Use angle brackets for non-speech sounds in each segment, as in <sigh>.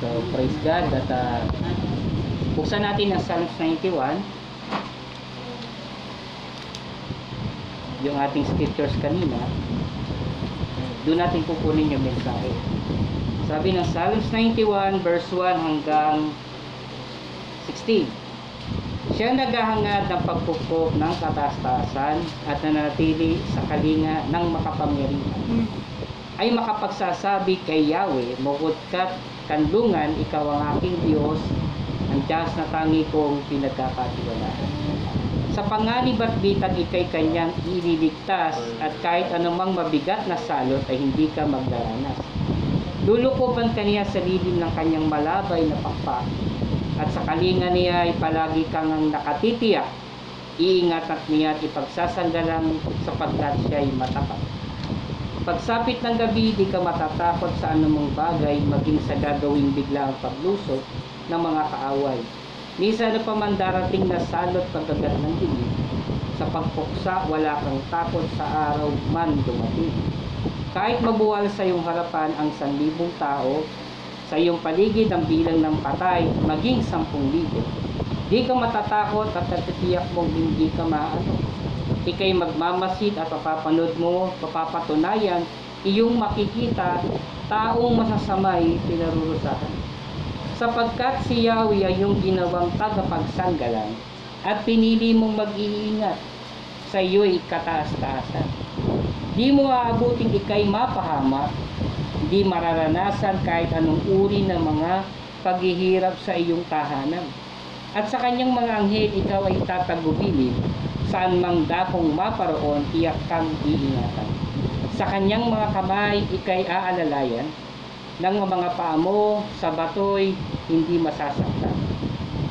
So, praise God at uh, buksan natin ang Psalms 91 yung ating scriptures kanina. Doon natin kukunin yung mensahe. Sabi ng Psalms 91 verse 1 hanggang 16 siya naghahangad ng pagpupok ng katastasan at nananatili sa kalinga ng makapangyarihan. Ay makapagsasabi kay Yahweh, Mukod ka't kanlungan, ikaw ang aking Diyos, ang Diyos na tangi kong pinagkakatiwalaan. Sa panganib at bitag ikay kanyang ililigtas at kahit anumang mabigat na salot ay hindi ka magdaranas. Lulukoban kaniya sa lilim ng kanyang malabay na pakpak at sa kalinga niya ay palagi kang ang nakatitiyak. Iingat at niya at ipagsasandalan sapagkat siya ay matapat. Pagsapit ng gabi, di ka matatakot sa anumang bagay, maging sa gagawing bigla ang paglusot ng mga kaaway. Minsan na pa man darating na salot pagkagat ng dilim, sa pagpuksa wala kang takot sa araw man dumating. Kahit mabuwal sa iyong harapan ang sanlibong tao, sa iyong paligid ang bilang ng patay, maging sampung libo. Di ka matatakot at natitiyak mong hindi ka maano ikay magmamasid at papapanood mo, papapatunayan, iyong makikita, taong masasamay pinarurusahan. Sapagkat si Yahweh ay yung ginawang tagapagsanggalan at pinili mong mag-iingat sa iyo'y kataas-taasan. Di mo aabuting ikay mapahama, di mararanasan kahit anong uri ng mga paghihirap sa iyong tahanan. At sa kanyang mga anghel, ikaw ay tatagubilin saan mang dakong maparoon, tiyak kang iingatan. Sa kanyang mga kamay, ikay aalalayan, ng mga paa mo sa batoy, hindi masasaktan.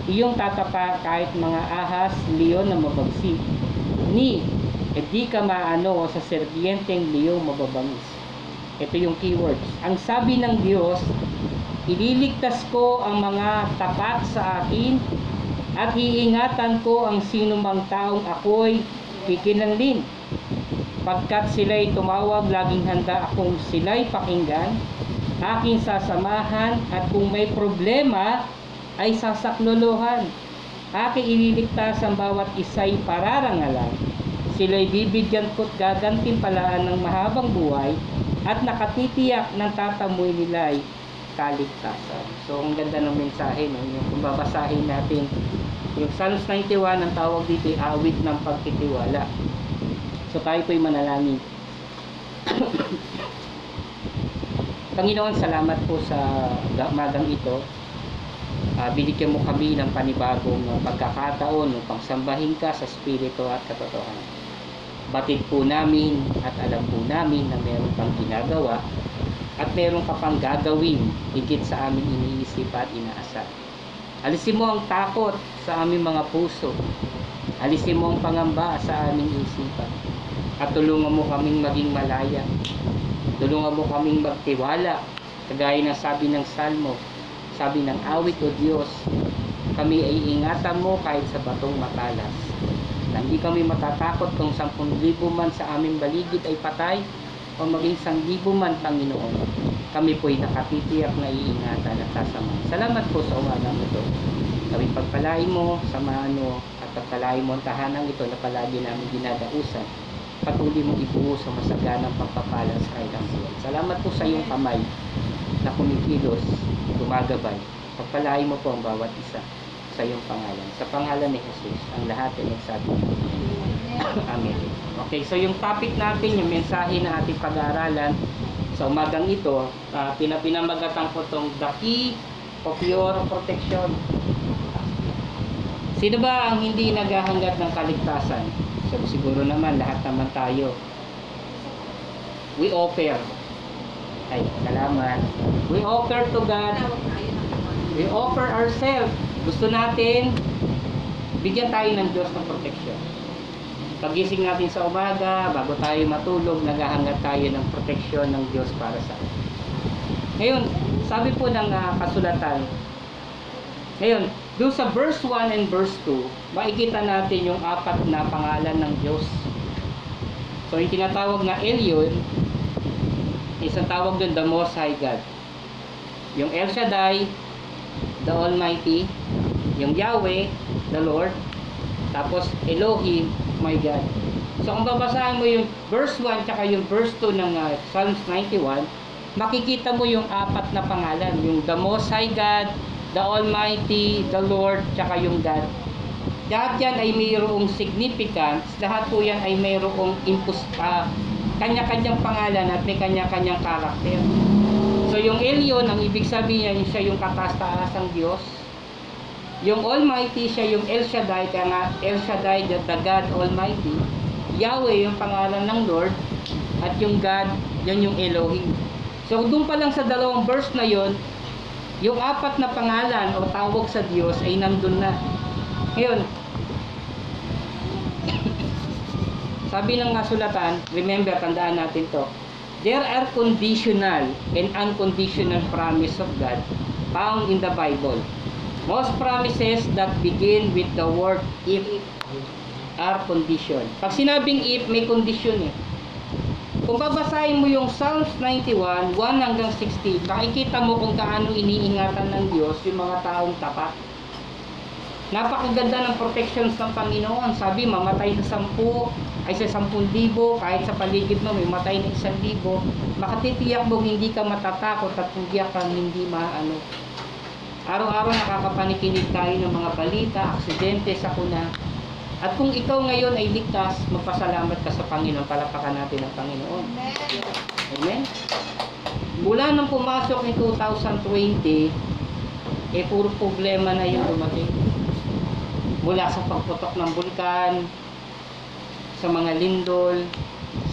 Iyong tatapa kahit mga ahas, leon na mabagsik, ni, e di ka maano sa serbienteng leong mababangis. Ito yung keywords. Ang sabi ng Diyos, ililigtas ko ang mga tapat sa akin at iingatan ko ang sinumang taong ako'y kikinanlin. Pagkat sila'y tumawag, laging handa akong sila'y pakinggan, aking sasamahan at kung may problema ay sasaklolohan. Aking ililigtas ang bawat isa'y pararangalan. Sila'y bibigyan ko't gagantimpalaan ng mahabang buhay at nakatitiyak ng tatamoy nila'y kaligtasan. So, ang ganda ng mensahe, no? yung kung babasahin natin yung Psalms 91, ang tawag dito ay awit ng pagtitiwala. So tayo po'y manalangin. <coughs> Panginoon, salamat po sa magang ito. Uh, binigyan mo kami ng panibagong uh, pagkakataon upang sambahin ka sa Espiritu at katotohanan. Batid po namin at alam po namin na meron kang ginagawa at meron ka pang gagawin higit sa aming iniisip at inaasal. Alisin mo ang takot sa aming mga puso. Alisin mo ang pangamba sa aming isipan. At tulungan mo kaming maging malaya. Tulungan mo kaming magtiwala. Kagaya ng sabi ng Salmo, sabi ng awit o Diyos, kami ay ingatan mo kahit sa batong matalas. Na hindi kami matatakot kung 10,000 man sa aming baligid ay patay o maging 1,000 man Panginoon kami po'y nakatitiyak na iingatan at sasama. Salamat po sa umagang ito. Kami pagpalain mo, samahan mo, at pagpalain mo ang tahanang ito na palagi namin dinadausan. Patuloy mong ibuo sa masaganang pagpapala sa kailang buwan. Salamat po sa iyong kamay na kumikilos, gumagabay. Pagpalain mo po ang bawat isa sa iyong pangalan. Sa pangalan ni Jesus, ang lahat ay nagsabi. Amen. Okay, so yung topic natin, yung mensahe na ating pag-aaralan, sa umagang ito, uh, pinapinamagatan ko itong the key of your protection. Sino ba ang hindi naghahangad ng kaligtasan? So, siguro naman, lahat naman tayo. We offer. Ay, salamat. We offer to God. We offer ourselves. Gusto natin, bigyan tayo ng Diyos ng protection. Pagising natin sa umaga, bago tayo matulog, naghahangad tayo ng proteksyon ng Diyos para sa atin. Ngayon, sabi po ng uh, kasulatan, ngayon, doon sa verse 1 and verse 2, makikita natin yung apat na pangalan ng Diyos. So, yung tinatawag na Elyon, isang tawag doon, the Most High God. Yung El Shaddai, the Almighty, yung Yahweh, the Lord, tapos Elohim, my God. So kung babasahin mo yung verse 1 tsaka yung verse 2 ng uh, Psalms 91, makikita mo yung apat na pangalan, yung the Most High God, the Almighty, the Lord, tsaka yung God. Lahat yan ay mayroong significance, lahat po yan ay mayroong impus, ah, kanya-kanyang pangalan at may kanya-kanyang karakter. So yung Elyon, ang ibig sabihin niya, siya yung kataas-taasang Diyos. Yung Almighty, siya yung El Shaddai, kaya nga El Shaddai, the, the God Almighty. Yahweh, yung pangalan ng Lord. At yung God, yan yung Elohim. So doon pa lang sa dalawang verse na yon, yung apat na pangalan o tawag sa Diyos ay nandun na. Ngayon, <coughs> sabi ng kasulatan, remember, tandaan natin to, there are conditional and unconditional promise of God found in the Bible. Most promises that begin with the word if are condition. Pag sinabing if, may condition eh. Kung babasahin mo yung Psalms 91, 1 hanggang 16, makikita mo kung gaano iniingatan ng Diyos yung mga taong tapat. Napakaganda ng protections ng Panginoon. Sabi, mamatay na sampu, ay sa sampung libo, kahit sa paligid mo may matay na isang libo, makatitiyak mo hindi ka matatakot at tiyak kang hindi maano. Araw-araw nakakapanikinig tayo ng mga balita, aksidente, sakuna. At kung ikaw ngayon ay ligtas, magpasalamat ka sa Panginoon, palapakan natin ang Panginoon. Amen? Mula nang pumasok ni 2020, eh puro problema na yung dumating. Mula sa pagputok ng bulkan, sa mga lindol,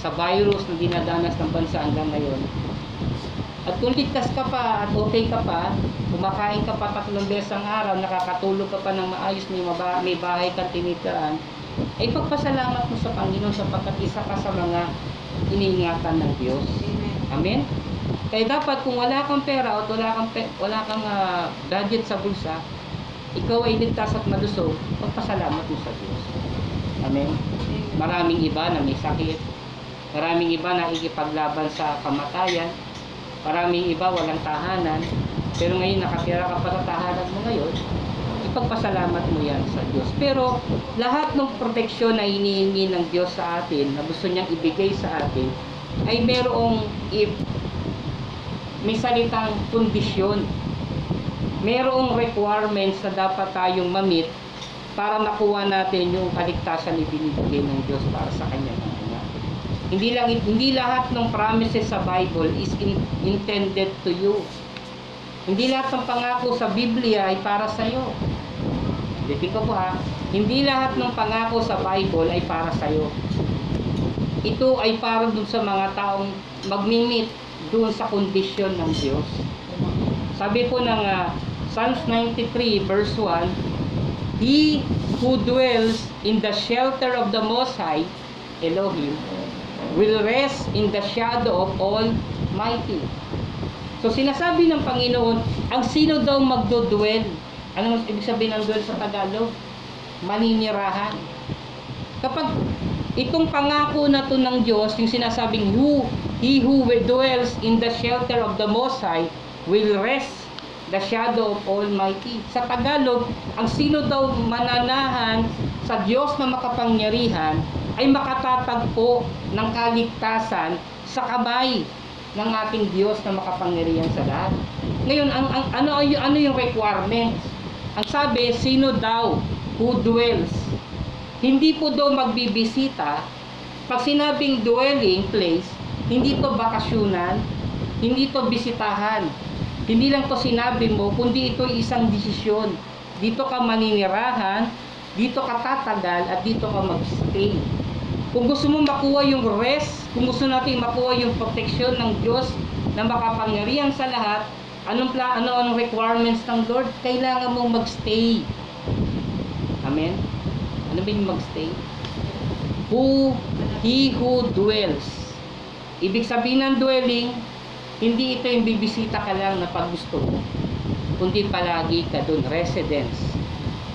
sa virus na dinadanas ng bansa hanggang ngayon. At kung ligtas ka pa at okay ka pa, kumakain ka pa tatlong beses ang araw, nakakatulog ka pa ng maayos, may, maba, may bahay kang tinitiraan, ay pagpasalamat mo sa Panginoon sapagkat isa ka sa mga iniingatan ng Diyos. Amen? Kaya dapat kung wala kang pera o wala kang, pe- wala kang ah, budget sa bulsa, ikaw ay ligtas at malusog, pagpasalamat mo sa Diyos. Amen? Maraming iba na may sakit. Maraming iba na ikipaglaban sa kamatayan. Maraming iba walang tahanan. Pero ngayon nakatira ka pa sa tahanan mo ngayon, ipagpasalamat mo yan sa Diyos. Pero lahat ng proteksyon na hinihingi ng Diyos sa atin, na gusto niyang ibigay sa atin, ay merong if may salitang kondisyon. Merong requirements na dapat tayong mamit para makuha natin yung kaligtasan na binibigay ng Diyos para sa kanya. Hindi lang hindi lahat ng promises sa Bible is in- intended to you. Hindi lahat ng pangako sa Biblia ay para sa iyo. Hindi ko po ha. Hindi lahat ng pangako sa Bible ay para sa iyo. Ito ay para dun sa mga taong magmimit dun sa kondisyon ng Diyos. Sabi po ng ah, Psalms 93 verse 1, He who dwells in the shelter of the Most High, Elohim, will rest in the shadow of Almighty. So sinasabi ng Panginoon, ang sino daw magdodwell? Ano ibig sabihin ng dwell sa Tagalog? Maninirahan. Kapag itong pangako na to ng Diyos, yung sinasabing who, he who dwells in the shelter of the Most High will rest the shadow of Almighty. Sa Tagalog, ang sino daw mananahan sa Diyos na makapangyarihan ay makatatagpo ng kaligtasan sa kamay ng ating Diyos na makapangyarihan sa lahat. Ngayon, ang, ang, ano, ano yung requirements? Ang sabi, sino daw who dwells? Hindi po daw magbibisita. Pag sinabing dwelling place, hindi to bakasyonan, hindi to bisitahan. Hindi lang to sinabi mo, kundi ito isang desisyon. Dito ka maninirahan, dito ka tatagal, at dito ka magstay. Kung gusto mo makuha yung rest, kung gusto natin makuha yung proteksyon ng Diyos na makapangyarihan sa lahat, anong pla ano ang requirements ng Lord? Kailangan mong magstay. Amen. Ano ba yung magstay? Who he who dwells. Ibig sabihin ng dwelling, hindi ito yung bibisita ka lang na pag gusto mo. Kundi palagi ka doon, residence.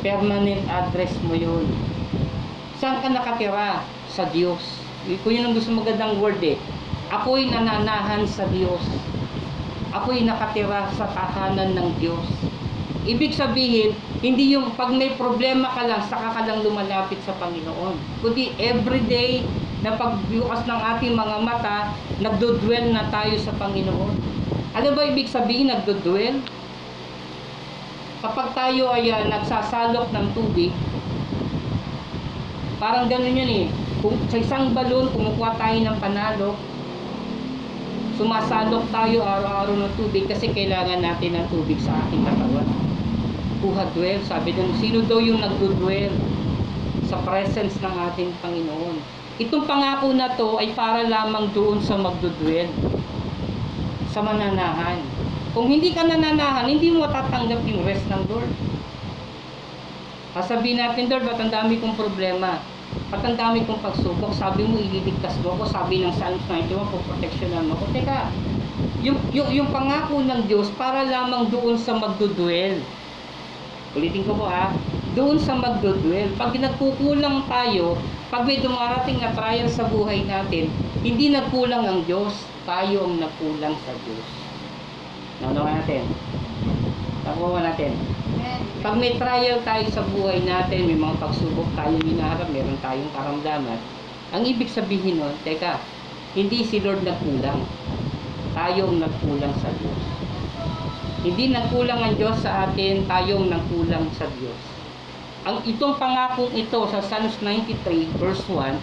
Permanent address mo yun. Saan ka nakatira? Sa Diyos. Kung yun ang gusto magandang word eh. Ako'y nananahan sa Diyos. ako'y nakatira sa tahanan ng Diyos. Ibig sabihin, hindi yung pag may problema ka lang, saka ka lang lumalapit sa Panginoon. Kundi everyday na pagbukas ng ating mga mata, nagdodwell na tayo sa Panginoon. Ano ba ibig sabihin nagdodwell? Kapag tayo ay ah, nagsasalok ng tubig, parang ganun yun eh. Kung sa isang balon, kumukuha tayo ng panalo, sumasalok tayo araw-araw ng tubig kasi kailangan natin ng tubig sa ating katawan. Kuha dwell, sabi doon, sino daw yung nagdudwell sa presence ng ating Panginoon? Itong pangako na to ay para lamang doon sa magdudwell, sa mananahan. Kung hindi ka nananahan, hindi mo matatanggap yung rest ng Lord. Sasabihin natin, Lord, ba't ang dami kong problema? Ba't ang dami kong pagsubok? Sabi mo, ililigtas mo ako. Sabi ng Psalms 91, poproteksyonan mo ako. Teka, yung, yung, yung pangako ng Diyos para lamang doon sa magdudwell. Ulitin ko po ha, doon sa magdudwell. Pag nagkukulang tayo, pag may dumarating na trial sa buhay natin, hindi nagkulang ang Diyos, tayo ang nagkulang sa Diyos. Naunawa natin. Nakuha natin. Pag may trial tayo sa buhay natin, may mga pagsubok tayong hinaharap, meron tayong karamdaman, ang ibig sabihin nun, teka, hindi si Lord nagkulang. Tayo ang nagkulang sa Diyos. Hindi nagkulang ang Diyos sa atin, tayo ang nagkulang sa Diyos. Ang itong pangakong ito sa Psalms 93 verse 1,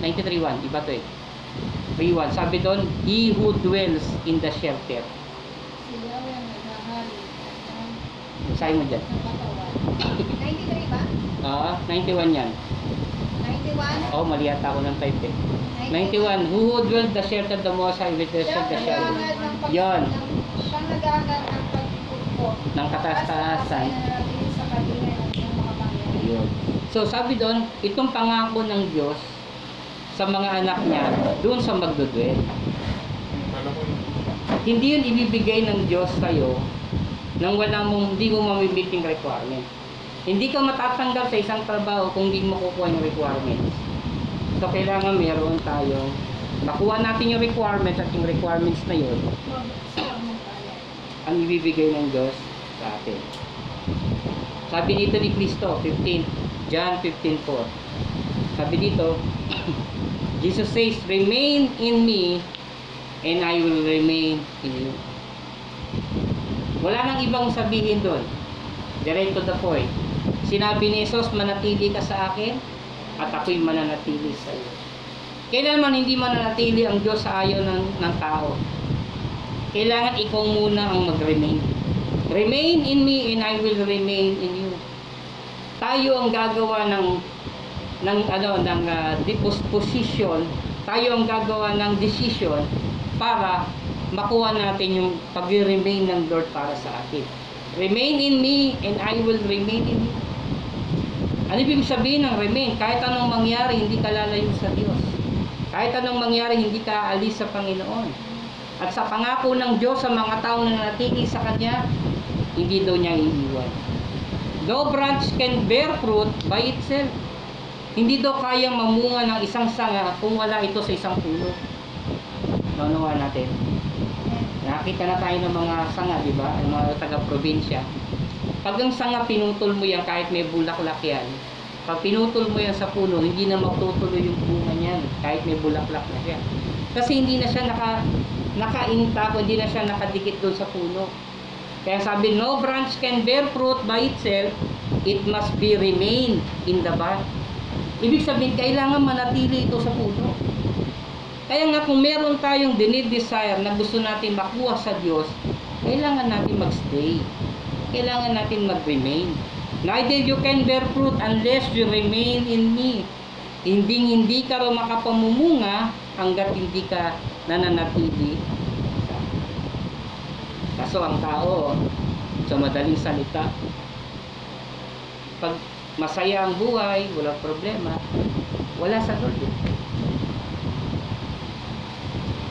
93.1, iba to eh. 3.1, sabi doon, He who dwells in the shelter. Sabi mo dyan. 93 ba? Ah, 91 yan. 91? Oh, mali yata ako ng type eh. 91, who would dwell the shelter of the Most High with the Siya the shadow ng- Siya nag-aaral ng pagtutugpo. ng. Ayun. So sabi doon, itong pangako ng Diyos sa mga anak niya, doon sa magdudwell. Hindi yun ibibigay ng Diyos sa'yo nang wala mong, hindi mo mamimit yung requirement. Hindi ka matatanggap sa isang trabaho kung hindi mo kukuha yung requirements. So kailangan meron tayong makuha natin yung requirements at yung requirements na yun ang ibibigay ng Diyos sa atin. Sabi dito ni Kristo, 15, John 15:4. Sabi dito, <clears throat> Jesus says, Remain in me and I will remain in you. Wala nang ibang sabihin doon. Direct to the point. Sinabi ni Jesus, manatili ka sa akin at ako'y mananatili sa iyo. Kailanman hindi mananatili ang Diyos sa ayaw ng, ng tao. Kailangan ikaw muna ang mag-remain. Remain in me and I will remain in you. Tayo ang gagawa ng ng ano ng uh, disposition, tayo ang gagawa ng decision para makuha natin yung pag-remain ng Lord para sa atin. Remain in me and I will remain in you. Ano ibig sabihin ng remain? Kahit anong mangyari, hindi ka lalayo sa Diyos. Kahit anong mangyari, hindi ka aalis sa Panginoon. At sa pangako ng Diyos sa mga taong nanatili sa Kanya, hindi daw niya iiwan. No branch can bear fruit by itself. Hindi daw kayang mamunga ng isang sanga kung wala ito sa isang puno. Naunawa natin. Nakita na tayo ng mga sanga, di ba? Ang mga taga-probinsya. Pag ang sanga pinutol mo yan, kahit may bulaklak yan, pag pinutol mo yan sa puno, hindi na magtutuloy yung bunga niyan, kahit may bulaklak na siya. Kasi hindi na siya naka, nakainta, hindi na siya nakadikit doon sa puno. Kaya sabi, no branch can bear fruit by itself, it must be remain in the bud. Ibig sabihin, kailangan manatili ito sa puno. Kaya nga kung meron tayong dinidesire na gusto natin makuha sa Diyos, kailangan natin magstay. Kailangan natin mag-remain. Neither you can bear fruit unless you remain in me. Hindi hindi ka raw makapamumunga hanggat hindi ka nananatili. Kaso ang tao, sa madaling salita, pag masaya ang buhay, walang problema, wala sa Lord.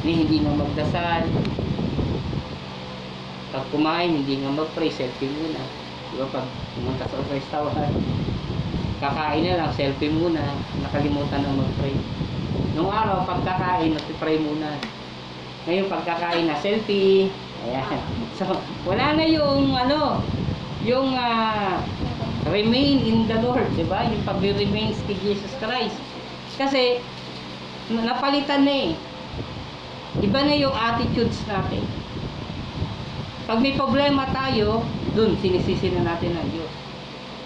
Ni hindi nga magdasal. Pag kumain, hindi nga mag-pray, selfie muna. Di ba pag pumunta sa restaurant, kakain na lang, selfie muna, nakalimutan na mag-pray. Nung araw, pag kakain, nag-pray muna. Ngayon pagkakain na selfie. Ayan. <laughs> So, wala na yung ano, yung ah, remain in the Lord, di ba? Yung pag-remain kay Jesus Christ. Kasi, na- napalitan na eh. Iba na yung attitudes natin. Pag may problema tayo, dun, sinisisi na natin ang Diyos.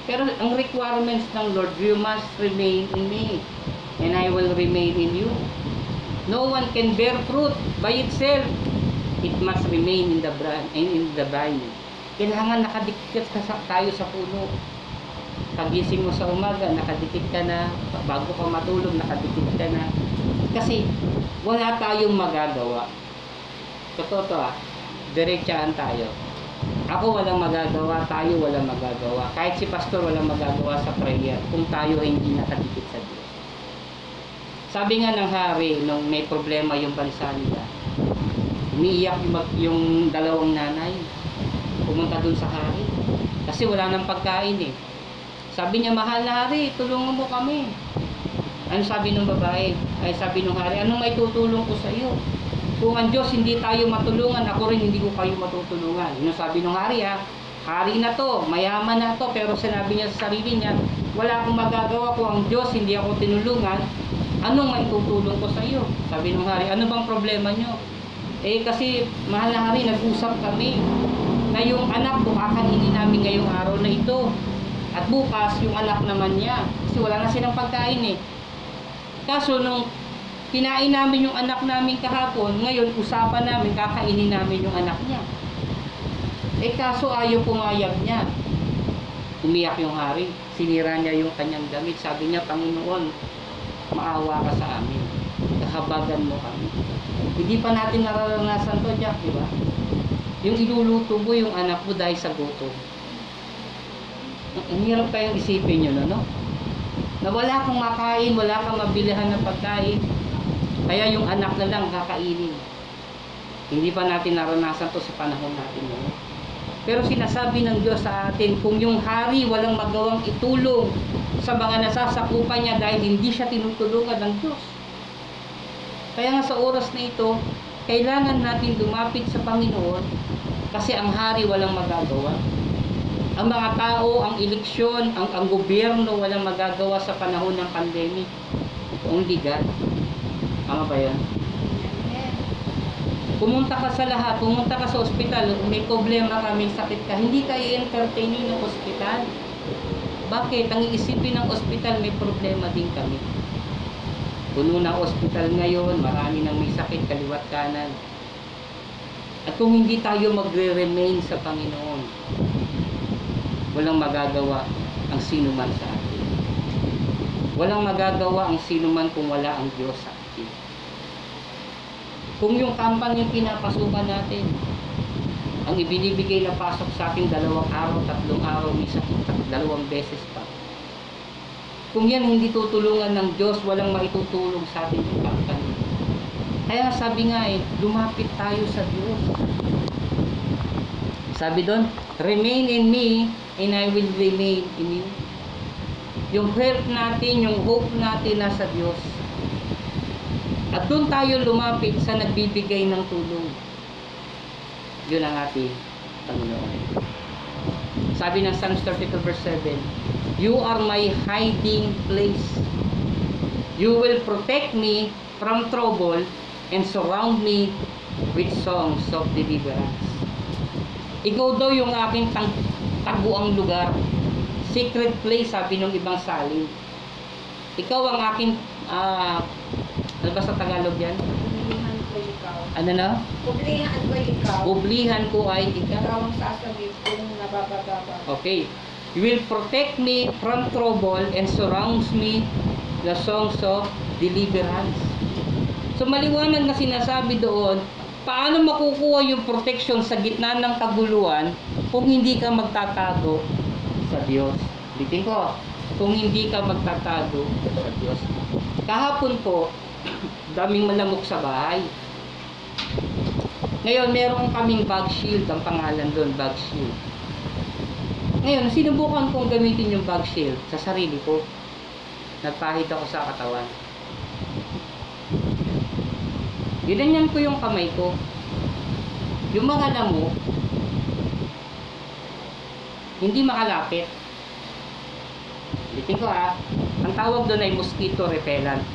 Pero ang requirements ng Lord, you must remain in me, and I will remain in you. No one can bear fruit by itself. It must remain in the branch, in the vine. Kailangan nakadikit ka sa, tayo sa puno. Pagising mo sa umaga, nakadikit ka na. Bago ka matulog, nakadikit ka na. Kasi wala tayong magagawa. Totoo to ah. Diretsahan tayo. Ako walang magagawa, tayo walang magagawa. Kahit si pastor walang magagawa sa prayer kung tayo ay hindi nakadikit sa Diyos. Sabi nga ng hari, nung may problema yung bansa nila, umiiyak yung, yung dalawang nanay. Pumunta dun sa hari. Kasi wala nang pagkain eh. Sabi niya, mahal na hari, tulungan mo kami. Ano sabi ng babae? Ay sabi ng hari, anong may tutulong ko sa iyo? Kung ang Diyos hindi tayo matulungan, ako rin hindi ko kayo matutulungan. Yun sabi ng hari ha. Hari na to, mayaman na to, pero sinabi niya sa sarili niya, wala akong magagawa kung ang Diyos hindi ako tinulungan, anong maitutulong ko sa iyo? Sabi ng hari, ano bang problema niyo? Eh kasi mahal na hari, nag-usap kami na yung anak ko kakainin namin ngayong araw na ito. At bukas, yung anak naman niya. Kasi wala na silang pagkain eh. Kaso nung kinain namin yung anak namin kahapon, ngayon usapan namin, kakainin namin yung anak niya. Eh kaso ayaw pumayag niya. Umiyak yung hari. Sinira niya yung kanyang damit. Sabi niya, Panginoon, maawa ka sa amin. Kahabagan mo kami. Hindi pa natin nararanasan to, Jack, di ba? Yung iluluto mo yung anak mo dahil sa gutom. Ang- hirap kayong isipin yun, ano? Na wala kang makain, wala kang mabilihan ng pagkain. Kaya yung anak na lang kakainin. Hindi pa natin naranasan to sa panahon natin ngayon. Pero sinasabi ng Diyos sa atin, kung yung hari walang magawang itulong sa mga nasasakupan niya dahil hindi siya tinutulungan ng Diyos. Kaya nga sa oras na ito, kailangan natin lumapit sa Panginoon kasi ang hari walang magagawa. Ang mga tao, ang eleksyon, ang, ang gobyerno walang magagawa sa panahon ng pandemic. Only God. Tama ba yan? Pumunta ka sa lahat, pumunta ka sa ospital, may problema ka, may sakit ka, hindi ka i-entertain ng ospital. Bakit? Ang iisipin ng ospital, may problema din kami. Puno na ospital ngayon, marami nang may sakit, kaliwat kanan. At kung hindi tayo magre-remain sa Panginoon, walang magagawa ang sino man sa atin. Walang magagawa ang sino man kung wala ang Diyos sa atin. Kung yung company yung pinapasukan natin, ang ibinibigay na pasok sa akin dalawang araw, tatlong araw, misa, dalawang beses pa. Kung yan hindi tutulungan ng Diyos, walang maitutulong sa atin yung company. Kaya sabi nga eh, lumapit tayo sa Diyos. Sabi doon, remain in me and I will remain in you. Yung help natin, yung hope natin nasa Diyos. At doon tayo lumapit sa nagbibigay ng tulong. Yun ang ating Panginoon. Sabi ng Psalms 32 verse 7, You are my hiding place. You will protect me from trouble and surround me with songs of deliverance. Ikaw daw yung aking tang taguang lugar. Secret place, sabi ng ibang salin. Ikaw ang aking, ah, ano ba sa Tagalog yan? Publihan ko ikaw. Ano na? Publihan ko ikaw. Ublihan ko ay ikaw. Ikaw ang sasabi kung nababagabag. Okay. You will protect me from trouble and surrounds me the songs of deliverance. So maliwanag na sinasabi doon, paano makukuha yung protection sa gitna ng kaguluhan kung hindi ka magtatago sa Diyos. Bitin ko, kung hindi ka magtatago sa Diyos. Kahapon po, <clears throat> daming malamok sa bahay. Ngayon, meron kaming bag shield, ang pangalan doon, bag shield. Ngayon, sinubukan kong gamitin yung bag shield sa sarili ko. Nagpahid ako sa katawan. Ginanyan ko yung kamay ko. Yung mga lamok, hindi makalapit. Ulitin ko ha. Ang tawag doon ay mosquito repellent.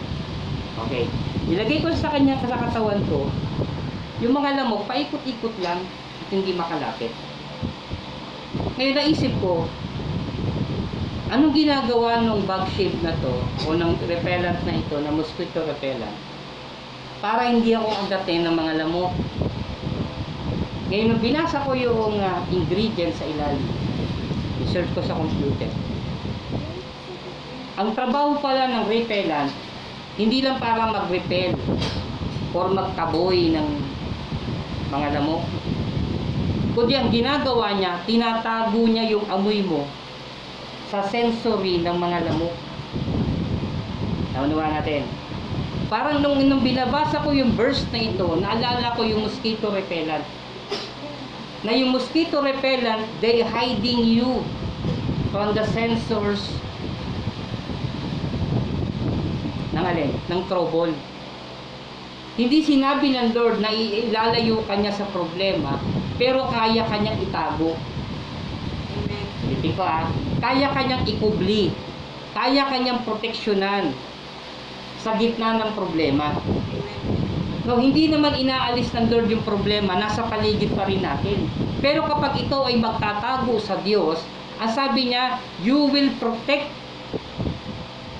Okay. Ilagay ko sa kanya sa katawan ko, yung mga lamok, paikot-ikot lang at hindi makalapit. Ngayon naisip ko, anong ginagawa ng bug shape na to o ng repellent na ito, na mosquito repellent, para hindi ako agatin ng mga lamok. Ngayon, binasa ko yung ah, ingredients sa ilalim, research ko sa computer. Ang trabaho pala ng repellent, hindi lang para mag-repel or magtaboy ng mga lamok. Kundi ang ginagawa niya, tinatago niya yung amoy mo sa sensory ng mga lamok. Naunawa natin. Parang nung, nung binabasa ko yung verse na ito, naalala ko yung mosquito repellent. Na yung mosquito repellent, they hiding you from the sensors ng alin? Ng trouble. Hindi sinabi ng Lord na ilalayo kanya sa problema, pero kaya kanyang itago. Amen. Ko ah, kaya kanyang ikubli, kaya kanyang proteksyonan sa gitna ng problema. No, hindi naman inaalis ng Lord yung problema, nasa paligid pa rin natin. Pero kapag ikaw ay magtatago sa Diyos, ang sabi niya, you will protect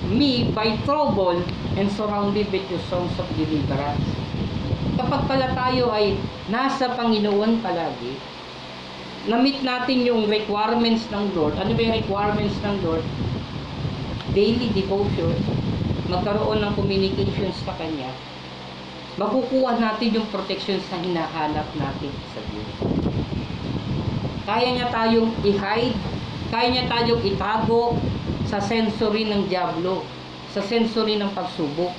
me by trouble and surrounded with your songs of deliverance. Kapag pala tayo ay nasa Panginoon palagi, na-meet natin yung requirements ng Lord. Ano ba yung requirements ng Lord? Daily devotion, magkaroon ng communications sa Kanya, makukuha natin yung protection sa hinahanap natin sa Diyos. Kaya niya tayong i-hide, kaya niya tayong itago sa sensory ng Diablo, sa sensory ng pagsubok.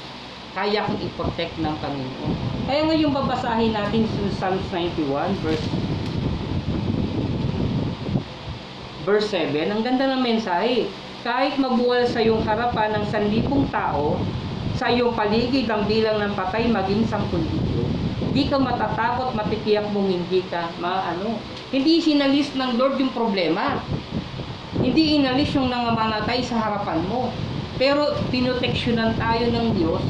Kaya kong i-protect ng Panginoon. Kaya ngayon babasahin natin sa Psalms 91 verse verse 7. Ang ganda ng mensahe. Kahit mabuwal sa iyong harapan ng sanlibong tao, sa iyong paligid ang bilang ng patay maging sampung libo. Hindi ka matatakot, matitiyak mong hindi ka maano. Hindi sinalis ng Lord yung problema. Hindi inalis yung nangamanatay sa harapan mo. Pero pinoteksyonan tayo ng Diyos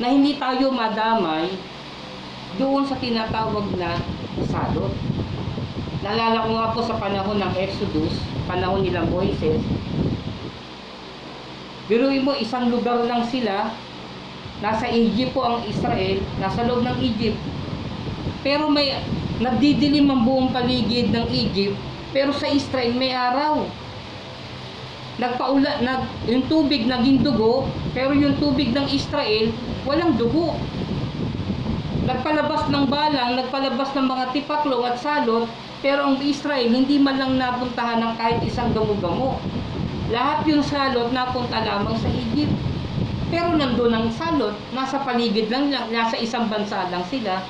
na hindi tayo madamay doon sa tinatawag na salot. Naalala ko nga po sa panahon ng Exodus, panahon nila Moises, Biruin mo, isang lugar lang sila, nasa Egypt po ang Israel, nasa loob ng Egypt. Pero may, nagdidilim ang buong paligid ng Egypt, pero sa Israel may araw. Nagpaula, nag, yung tubig naging dugo, pero yung tubig ng Israel, walang dugo. Nagpalabas ng balang, nagpalabas ng mga tipaklong at salot, pero ang Israel hindi man lang napuntahan ng kahit isang gamo-gamo. Lahat yung salot napunta lamang sa Egypt. Pero nandun ang salot, nasa paligid lang, nasa isang bansa lang sila.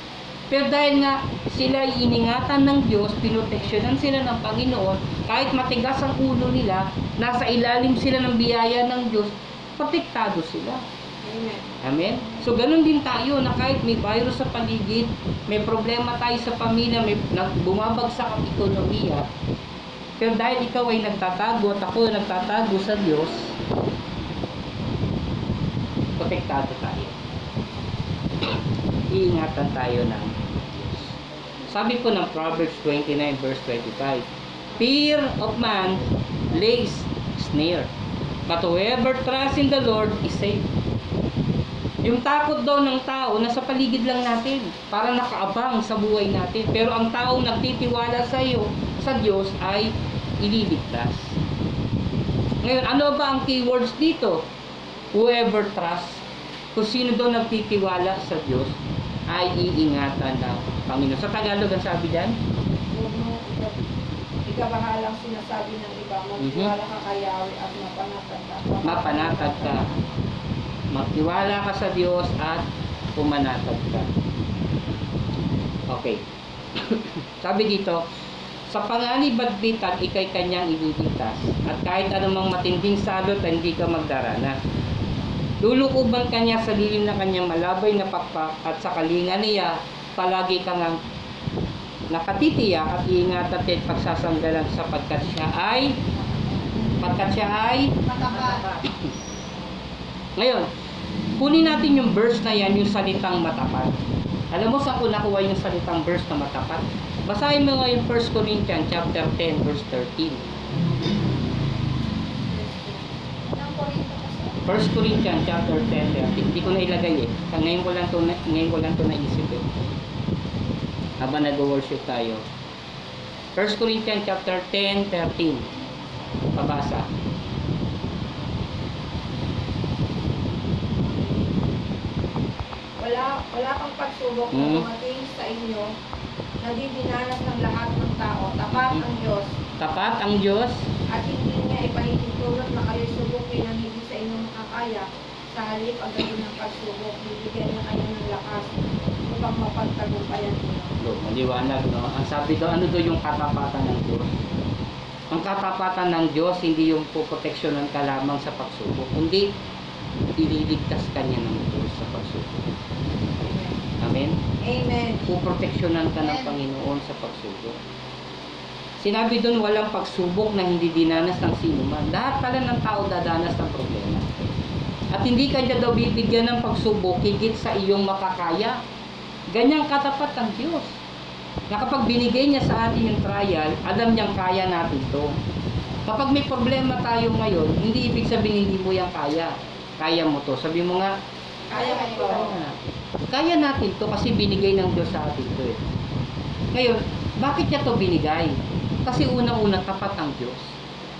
Pero dahil nga sila iningatan ng Diyos, pinoteksyonan sila ng Panginoon, kahit matigas ang ulo nila, nasa ilalim sila ng biyaya ng Diyos, protektado sila. Amen. Amen? So, ganun din tayo na kahit may virus sa paligid, may problema tayo sa pamilya, may bumabagsak ang ekonomiya, pero dahil ikaw ay nagtatago at ako ay nagtatago sa Diyos, protektado tayo. Iingatan tayo ng Diyos. Sabi po ng Proverbs 29 verse 25, Fear of man lays snare, but whoever trusts in the Lord is safe. Yung takot daw ng tao nasa paligid lang natin, para nakaabang sa buhay natin. Pero ang taong nagtitiwala sa iyo, sa Diyos ay ililigtas. Ngayon, ano ba ang keywords dito? Whoever trusts, kung sino daw nagtitiwala sa Diyos, ay iingatan ng Panginoon. Sa Tagalog ang sabi dyan, ikabahalang sinasabi ng iba Mhm. wala ka kayawi at mapanatag ka. mapanatag ka. Magtiwala ka sa Diyos at pumanatag ka. Okay. <coughs> Sabi dito, sa panganib at bitag, ikay kanyang ililigtas. At kahit anumang matinding salot, hindi ka magdarana. Lulukuban kanya sa lilim ng kanyang malabay na pakpak at sa kalinga niya, palagi kang ang nakatitiyak at iingatan at pagsasanggalan sapagkat siya ay sapagkat siya ay Matapat. <coughs> ngayon, kunin natin yung verse na yan, yung salitang matapat. Alam mo saan ko nakuha yung salitang verse na matapat? Basahin mo ngayon 1 Corinthians chapter 10 verse 13. Ng Korinto kasi. 1 Corinthians chapter 10 13. Hindi ko na ilagay eh. Ngayon ko lang to na, ngayon ko lang to naisip eh. Habang nag-worship tayo. 1 Corinthians chapter 10 13. Pabasa. Wala, kang pagsubok na Hmm. dumating sa inyo na di dinanas ng lahat ng tao. Tapat ang Diyos Tapat ang Diyos at hindi niya ipahintulot na kayo subukin ang hindi sa inyo makakaya. Sa halip ang gawin ng pagsubok, bibigyan niya kayo ng lakas upang mapagtagumpayan niyo. Lo, maliwanag, no? Ang sabi daw, ano daw yung katapatan ng Diyos? Ang katapatan ng Diyos, hindi yung puproteksyonan ka lamang sa pagsubok. Hindi, ililigtas ka niya ng Diyos sa pagsubok. Amen? Amen. Puproteksyonan ka ng Panginoon sa pagsubok. Sinabi doon, walang pagsubok na hindi dinanas ng sino man. Lahat pala ng tao dadanas ng problema. At hindi ka niya daw bibigyan ng pagsubok higit sa iyong makakaya. Ganyang katapat ang Diyos. Na kapag binigay niya sa atin yung trial, alam niyang kaya natin to. Kapag may problema tayo ngayon, hindi ibig sabihin hindi mo yan kaya. Kaya mo to. Sabi mo nga, Kaya mo ito. kaya. Kaya natin to kasi binigay ng Diyos sa atin to eh. Ngayon, bakit niya to binigay? Kasi unang-una tapat ang Diyos.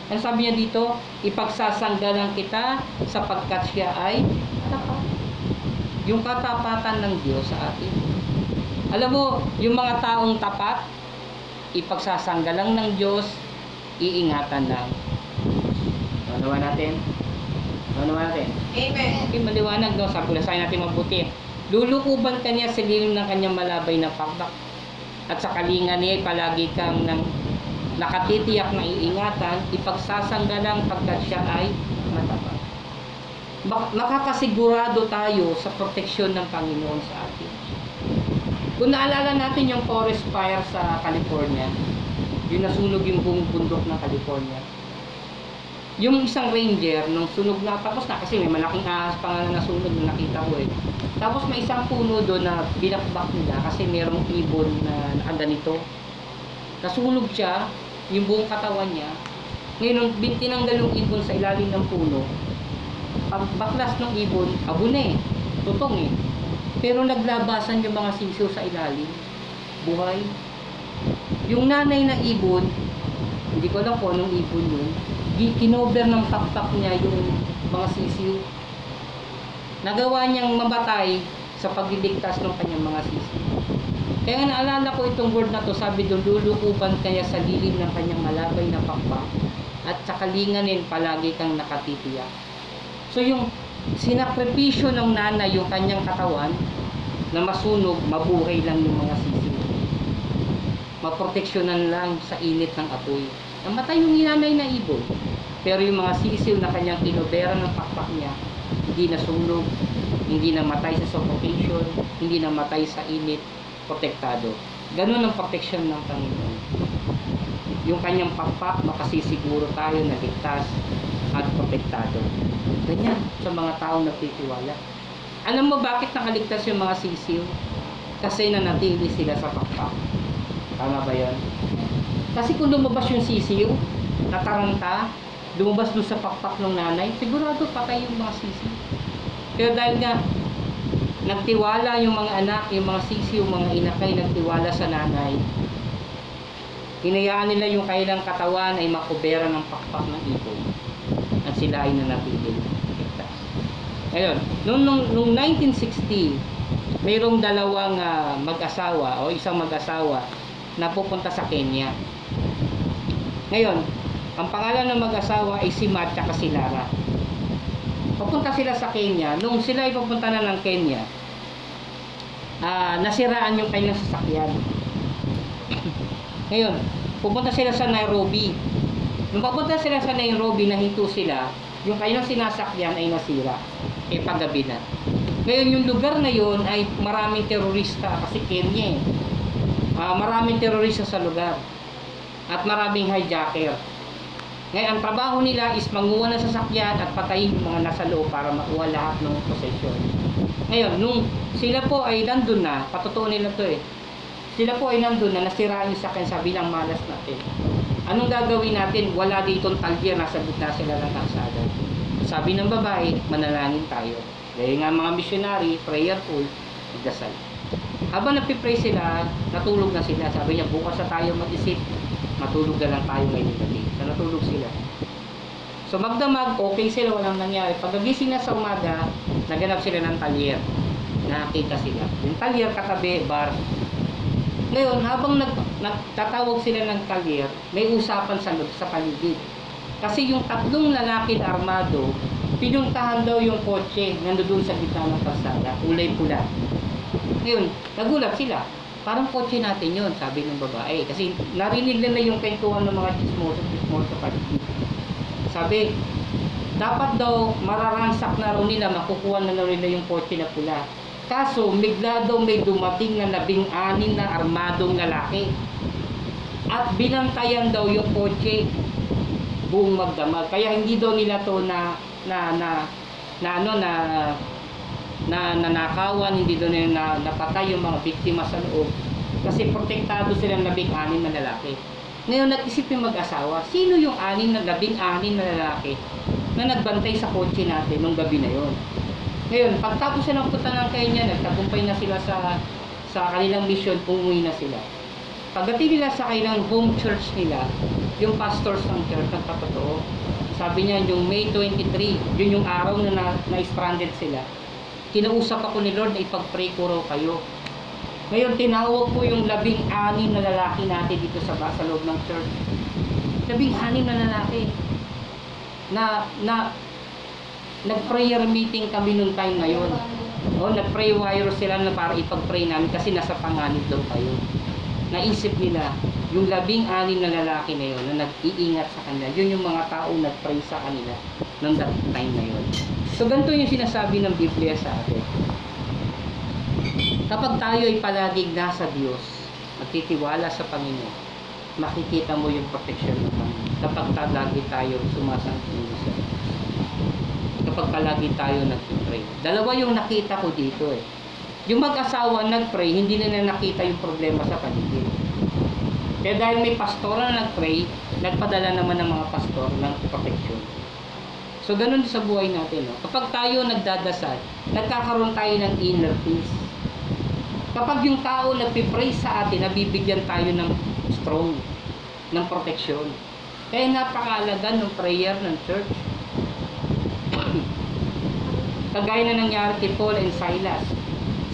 Ano sabi niya dito? Ipagsasanggalan kita sapagkat siya ay tapat. Yung katapatan ng Diyos sa atin. Alam mo, yung mga taong tapat, ipagsasanggalang ng Diyos, iingatan lang. Ano natin? Ano natin? Amen. Okay, maliwanag daw. Sabi ko natin mabuti. Lulukuban ka niya sa lilim ng kanyang malabay na pakpak. At sa kalinga niya, palagi kang nang nakatitiyak na iingatan, ipagsasanggalang pagkat siya ay matapat. Mak- makakasigurado tayo sa proteksyon ng Panginoon sa atin. Kung naalala natin yung forest fire sa California, yung nasunog yung buong bundok ng California, yung isang ranger, nung sunog na, tapos na kasi may malaking ahas pa nga na nasunog na nakita ko eh. Tapos may isang puno doon na binakbak nila kasi merong ibon na nakaganito. Nasunog siya, yung buong katawan niya. Ngayon, nung tinanggal yung ibon sa ilalim ng puno, pag baklas ng ibon, abo na eh. Tutong eh. Pero naglabasan yung mga sisiw sa ilalim. Buhay. Yung nanay na ibon, hindi ko alam kung anong ibon yun, kinover ng pakpak niya yung mga sisiw. Nagawa niyang mamatay sa pagliligtas ng kanyang mga sisiw. Kaya naalala ko itong word na to, sabi doon, lulukuban kaya sa lilim ng kanyang malabay na pakpak at sa kalinganin palagi kang nakatitiyak. So yung sinakripisyo ng nanay yung kanyang katawan na masunog, mabuhay lang yung mga sisiw. Maproteksyonan lang sa init ng apoy. Namatay yung nanay na ibon. Pero yung mga sisiw na kanyang kinobera ng pakpak niya, hindi nasunog, hindi namatay sa suffocation, hindi namatay sa init, protektado. Ganun ang proteksyon ng Panginoon. Yung kanyang pakpak, makasisiguro tayo na ligtas at protektado. Ganyan sa mga taong nagtitiwala. Alam mo bakit nakaligtas yung mga sisiw? Kasi nanatili sila sa pakpak. Tama ba yun? Kasi kung lumabas yung sisiw, nataranta, lumabas doon sa pakpak ng nanay, sigurado patay yung mga sisiw. Pero dahil nga, nagtiwala yung mga anak, yung mga sisiw, mga inakay, nagtiwala sa nanay, hinayaan nila yung kailang katawan ay makubera ng pakpak ng ibon. At sila ay nanatiling ligtas. Ngayon, noong, noong, noong 1960, mayroong dalawang ah, mag-asawa o isang mag-asawa na pupunta sa Kenya. Ngayon, ang pangalan ng mag-asawa ay si Matt at si Lara. Papunta sila sa Kenya. Nung sila ay papunta na ng Kenya, ah, nasiraan yung kanyang sasakyan. <clears throat> Ngayon, pupunta sila sa Nairobi. Nung papunta sila sa Nairobi, nahinto sila, yung kanyang sinasakyan ay nasira. eh paggabi na. Ngayon yung lugar na yon ay maraming terorista kasi Kenya eh. Ah, maraming terorista sa lugar. At maraming hijacker. Ngayon, ang trabaho nila is manguha ng sasakyan at patayin yung mga nasa loob para makuha lahat ng possession. Ngayon, nung sila po ay nandun na, patotoo nila to eh. Sila po ay nandun na, nasiraan yung sakyan, sabi ng malas natin. Anong gagawin natin? Wala ditong talyer, nasa gitna sila ng kalsada. Sabi ng babae, manalangin tayo. Dahil nga mga missionary, prayerful, magdasal. Habang napipray sila, natulog na sila. Sabi niya, bukas na tayo mag-isip, matulog na lang tayo ngayong gabi. So natulog sila. So magdamag, okay sila, walang nangyari. Pagkagising na sa umaga, naganap sila ng talyer. Nakakita sila. Yung talyer katabi, bar. Ngayon, habang nag, nagtatawag sila ng talyer, may usapan sa, sa paligid. Kasi yung tatlong lalaki na armado, pinuntahan daw yung kotse nandoon sa gitna ng kalsada, kulay pula. Ngayon, nagulat sila. Parang kotse natin yon sabi ng babae. Kasi narinig nila yung kwentuhan ng mga chismoso, chismoso sa paligid. Sabi, dapat daw mararansak na raw nila, makukuha na raw nila yung kotse na pula. Kaso, bigla daw may dumating na labing anin na armadong lalaki. At binantayan daw yung kotse buong magdamag. Kaya hindi daw nila to na na na na ano na na nanakawan, hindi daw nila na, napatay yung mga biktima sa loob. Kasi protektado sila ng labing anin na lalaki. Ngayon nag-isip yung mag-asawa, sino yung anin na labing anin na lalaki na nagbantay sa kotse natin nung gabi na yon? Ngayon, pagtapos ng punta ng Kenya, nagtagumpay na sila sa sa kanilang mission, umuwi na sila. Pagdating nila sa kanilang home church nila, yung pastors ng church, nagpapatoo, sabi niya yung May 23, yun yung araw na na- na-stranded sila. Kinausap ako ni Lord na ipag-pray ko raw kayo. Ngayon, tinawag ko yung labing anim na lalaki natin dito sa, sa loob ng church. Labing anim na lalaki. Na, na, nag-prayer meeting kami nung time na yun. O, nag-pray wire sila na para ipag-pray namin kasi nasa panganib daw kayo. Naisip nila, yung labing anim na lalaki na yun na nag-iingat sa kanila, yun yung mga taong nag-pray sa kanila that time na yun. So, ganito yung sinasabi ng Biblia sa atin. Kapag tayo ay palaging nasa Diyos, magtitiwala sa Panginoon, makikita mo yung protection ng Panginoon. Kapag lagi tayo sumasangkili sa Diyos. Kapag palagi tayo nag-pray. Dalawa yung nakita ko dito eh. Yung mag-asawa nag-pray, hindi nila nakita yung problema sa paligid. Kaya dahil may pastor na nag-pray, nagpadala naman ng mga pastor ng protection. So, ganun sa buhay natin. No? Kapag tayo nagdadasal, nagkakaroon tayo ng inner peace. Kapag yung tao nagpipray sa atin, nabibigyan tayo ng strong, ng protection. Kaya napakalaga ng prayer ng church. <clears throat> Kagaya na nangyari kay Paul and Silas.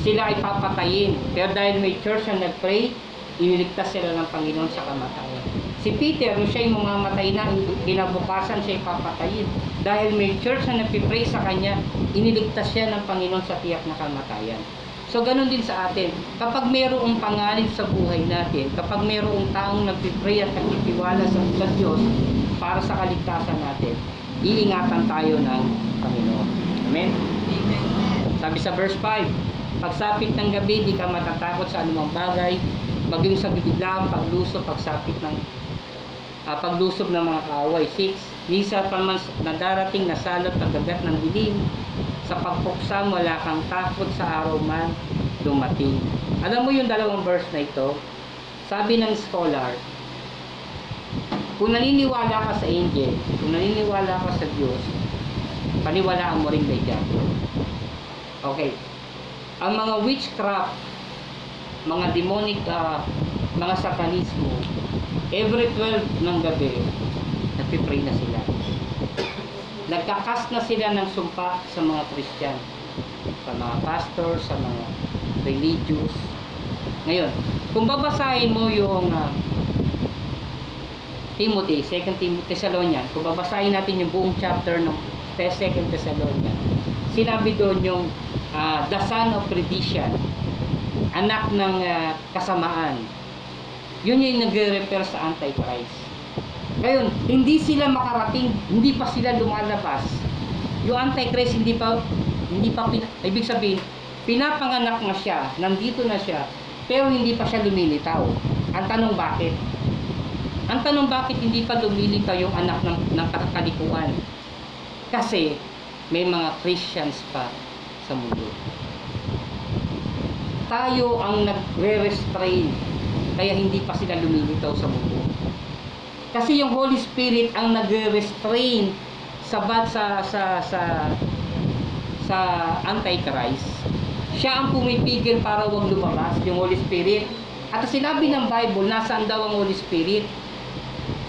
Sila ay papatayin. Pero dahil may church na nag-pray, iniligtas sila ng Panginoon sa kamatayan. Si Peter, siya yung mamamatay na, kinabukasan siya papatayin. Dahil may church na nagpipray sa kanya, iniligtas siya ng Panginoon sa tiyak na kamatayan. So, ganun din sa atin. Kapag mayroong panganib sa buhay natin, kapag mayroong taong nagpipray at nagtitiwala sa, sa Diyos para sa kaligtasan natin, iingatan tayo ng Panginoon. Amen? Sabi sa verse 5, pagsapit ng gabi, di ka matatakot sa anumang bagay, maging sa biglang paglusob, pagsapit ng ah, paglusob ng mga kaaway. 6. Misa pa man na darating na salot paggagat ng dilim, sa pagpuksam wala kang takot sa araw man dumating. Alam mo yung dalawang verse na ito? Sabi ng scholar, kung naniniwala ka sa angel, kung naniniwala ka sa Diyos, paniwalaan mo rin kay Diablo. Okay. Ang mga witchcraft, mga demonic, ah, mga satanismo, every 12 ng gabi, nagpipray na sila. Nagkakas na sila ng sumpa sa mga Christian, sa mga pastor, sa mga religious. Ngayon, kung babasahin mo yung ah, Timothy, 2 Timothy Thessalonian, kung babasahin natin yung buong chapter ng 2 Thessalonian, sinabi doon yung ah, the son of perdition, anak ng ah, kasamaan. Yun yung nagre-refer sa Antichrist. Ngayon, hindi sila makarating, hindi pa sila lumalabas. Yung Antichrist hindi pa Hindi pa ibig sabihin, pinapanganak na siya, nandito na siya, pero hindi pa siya lumilitaw. Ang tanong bakit? Ang tanong bakit hindi pa lumilitaw yung anak ng, ng kalikuan? Kasi may mga Christians pa sa mundo. Tayo ang nagre-restrain kaya hindi pa sila lumilitaw sa mundo. Kasi yung Holy Spirit ang nagre-restrain sa bat sa sa sa sa Antichrist. Siya ang pumipigil para wag lumabas yung Holy Spirit. At sinabi ng Bible, nasaan daw ang Holy Spirit?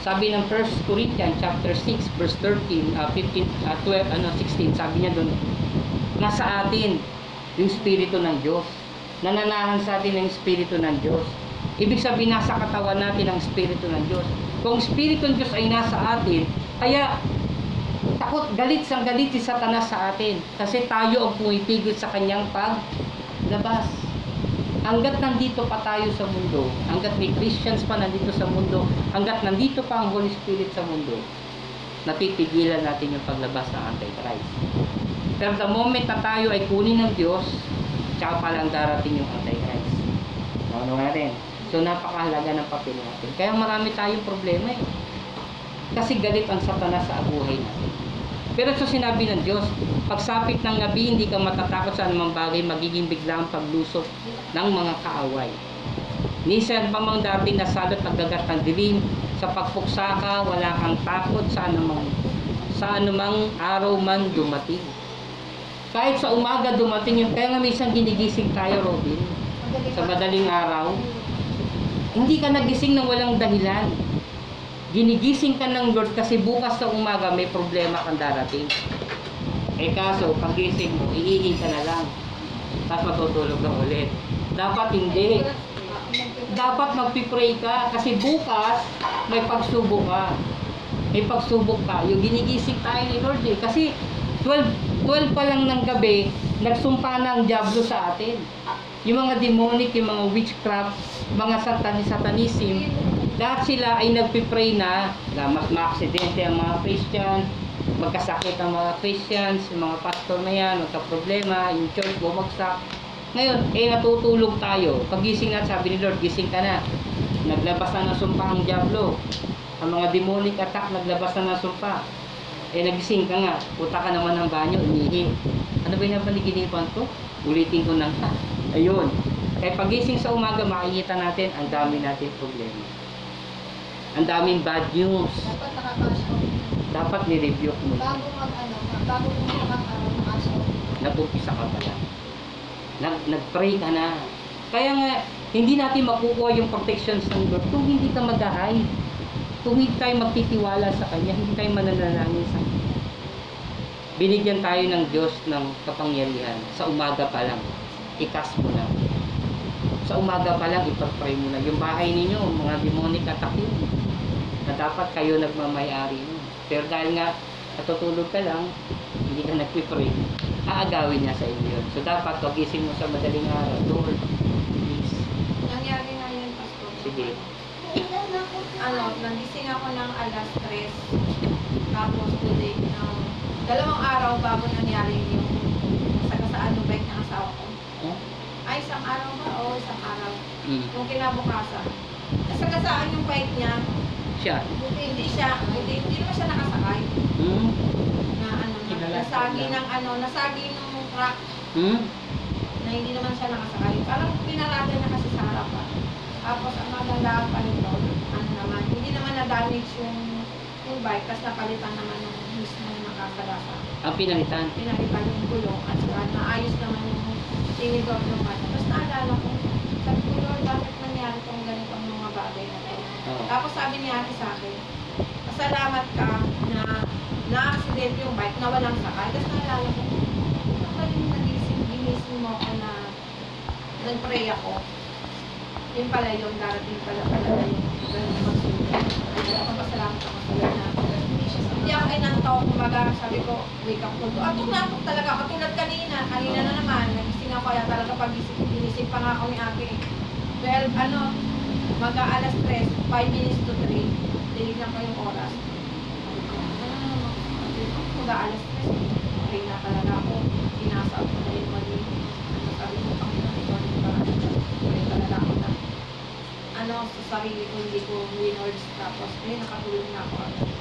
Sabi ng 1 Corinthians chapter 6 verse 13, uh, 15, uh, 12, ano 16, sabi niya doon, nasa atin yung Espiritu ng Diyos. Nananahan sa atin ang Espiritu ng Diyos. Ibig sabihin, nasa katawan natin ang Espiritu ng Diyos. Kung Espiritu ng Diyos ay nasa atin, kaya takot, galit sang galit si Satanas sa atin. Kasi tayo ang pumipigil sa kanyang paglabas. Hanggat nandito pa tayo sa mundo, hanggat may Christians pa nandito sa mundo, hanggat nandito pa ang Holy Spirit sa mundo, napipigilan natin yung paglabas ng Antichrist. Pero the moment na tayo ay kunin ng Diyos, tsaka pa lang darating yung Antichrist. Ano natin? So napakahalaga ng papel natin. Kaya marami tayong problema eh. Kasi galit ang satanas sa buhay natin. Pero sa sinabi ng Diyos, pagsapit ng gabi, hindi ka matatakot sa anumang bagay, magiging bigla ang paglusok ng mga kaaway. Nisan pa mang dati na salot pagdagat ng dilim, sa pagpuksaka, wala kang takot sa anumang, sa anumang araw man dumating. Kahit sa umaga dumating yun, kaya nga minsan ginigising tayo, Robin, sa madaling araw, hindi ka nagising ng walang dahilan. Ginigising ka ng Lord kasi bukas sa umaga may problema kang darating. Eh kaso, pagising mo, iihi ka na lang. Tapos matutulog ka ulit. Dapat hindi. Dapat magpipray ka kasi bukas may pagsubok ka. May pagsubok ka. Yung ginigising tayo ni Lord eh. Kasi 12, 12 pa lang ng gabi, nagsumpa na Diablo sa atin. Yung mga demonic, yung mga witchcraft, mga satanis, satanism, lahat sila ay nagpipray na na mas maaksidente ang mga Christian, magkasakit ang mga Christians, yung mga pastor na yan, magka-problema, yung church bumagsak. Ngayon, eh natutulog tayo. Pagising na, sabi ni Lord, gising ka na. Naglabas na ng sumpa ang Diablo. Ang mga demonic attack, naglabas na ng sumpa. Eh nagising ka nga, puta ka naman ng banyo, umihi. Ano ba yung paniginipan ko? Ulitin ko nang ha. <laughs> Ayun. Kaya pagising sa umaga, makikita natin ang dami natin problema. Ang daming bad news. Dapat nakakash. Dapat ni-review mo. Bago mag ano, bago ng cash out. Nag-umpisa ka pala. Nag, nag-pray ka na. Kaya nga, hindi natin makukuha yung protections ng Lord kung hindi ka mag-hide. Kung hindi tayo magtitiwala sa Kanya, hindi tayo mananalangin sa Kanya. Binigyan tayo ng Diyos ng kapangyarihan sa umaga pa lang. Ikas mo na. Sa umaga pa lang, ipag-pray mo na. Yung bahay ninyo, mga demonic attack yun. Na dapat kayo nagmamayari. Pero dahil nga, natutulog ka lang, hindi ka nagpipray, aagawin niya sa inyo yun. So dapat, pagising mo sa madaling araw, Lord, please, Nangyari na yun, Pastor. sige, Ano, nagising ako ng alas 3. Tapos today, um, dalawang araw bago nangyari yung sagasaan ng bike ng asawa ko. oh, Ay, isang araw ba? Oo, isang araw. mm, Yung kinabukasan. Nasagasaan yung bike niya. siya, Hindi siya, hindi, hindi naman siya nakasakay. hmm, Na ano, na, nasagi ng ano, nasagi ng truck hmm, na hindi naman siya nakasakay. Parang pinarada niya kasi sa harapan. Tapos ang maganda pa nito, ano naman, hindi naman na-damage yung, yung bike, tapos napalitan naman yung mismo nakakalasa. ang pinalitan, Pinalitan yung gulong at saka naayos naman yung tinidor ng bata. Tapos naalala ko, sabi ko, Lord, bakit nangyari itong ganitong mga bagay na to? oh, Tapos sabi ni ate sa akin, pasalamat ka na na-accident yung bike na walang sakay. Tapos naalala ko, yung nagising, ginising mo ako na nag-pray ako. Yun pala yung darating pala pala yung ganun magsunod. Kaya ako pasalamat ako sa Lord na hindi ako inantok, kumbaga sabi ko, wake up call to. Atok na atok talaga, katulad kanina, kanina na naman, nagising ako kaya talaga pag ginising pa nga ako ni ate. Well, ano, mag-aalas 3, 5 minutes to 3, tinignan ko yung oras. Ko, ano naman, mag-aalas 3. nag-pray na talaga ako. Pinasa ako na yung mali. Ano sabi ko, ang paraan. Pray talaga ako na ano, sa sarili ko, hindi ko winwards. Tapos, eh, nakatulong na ako. Kaya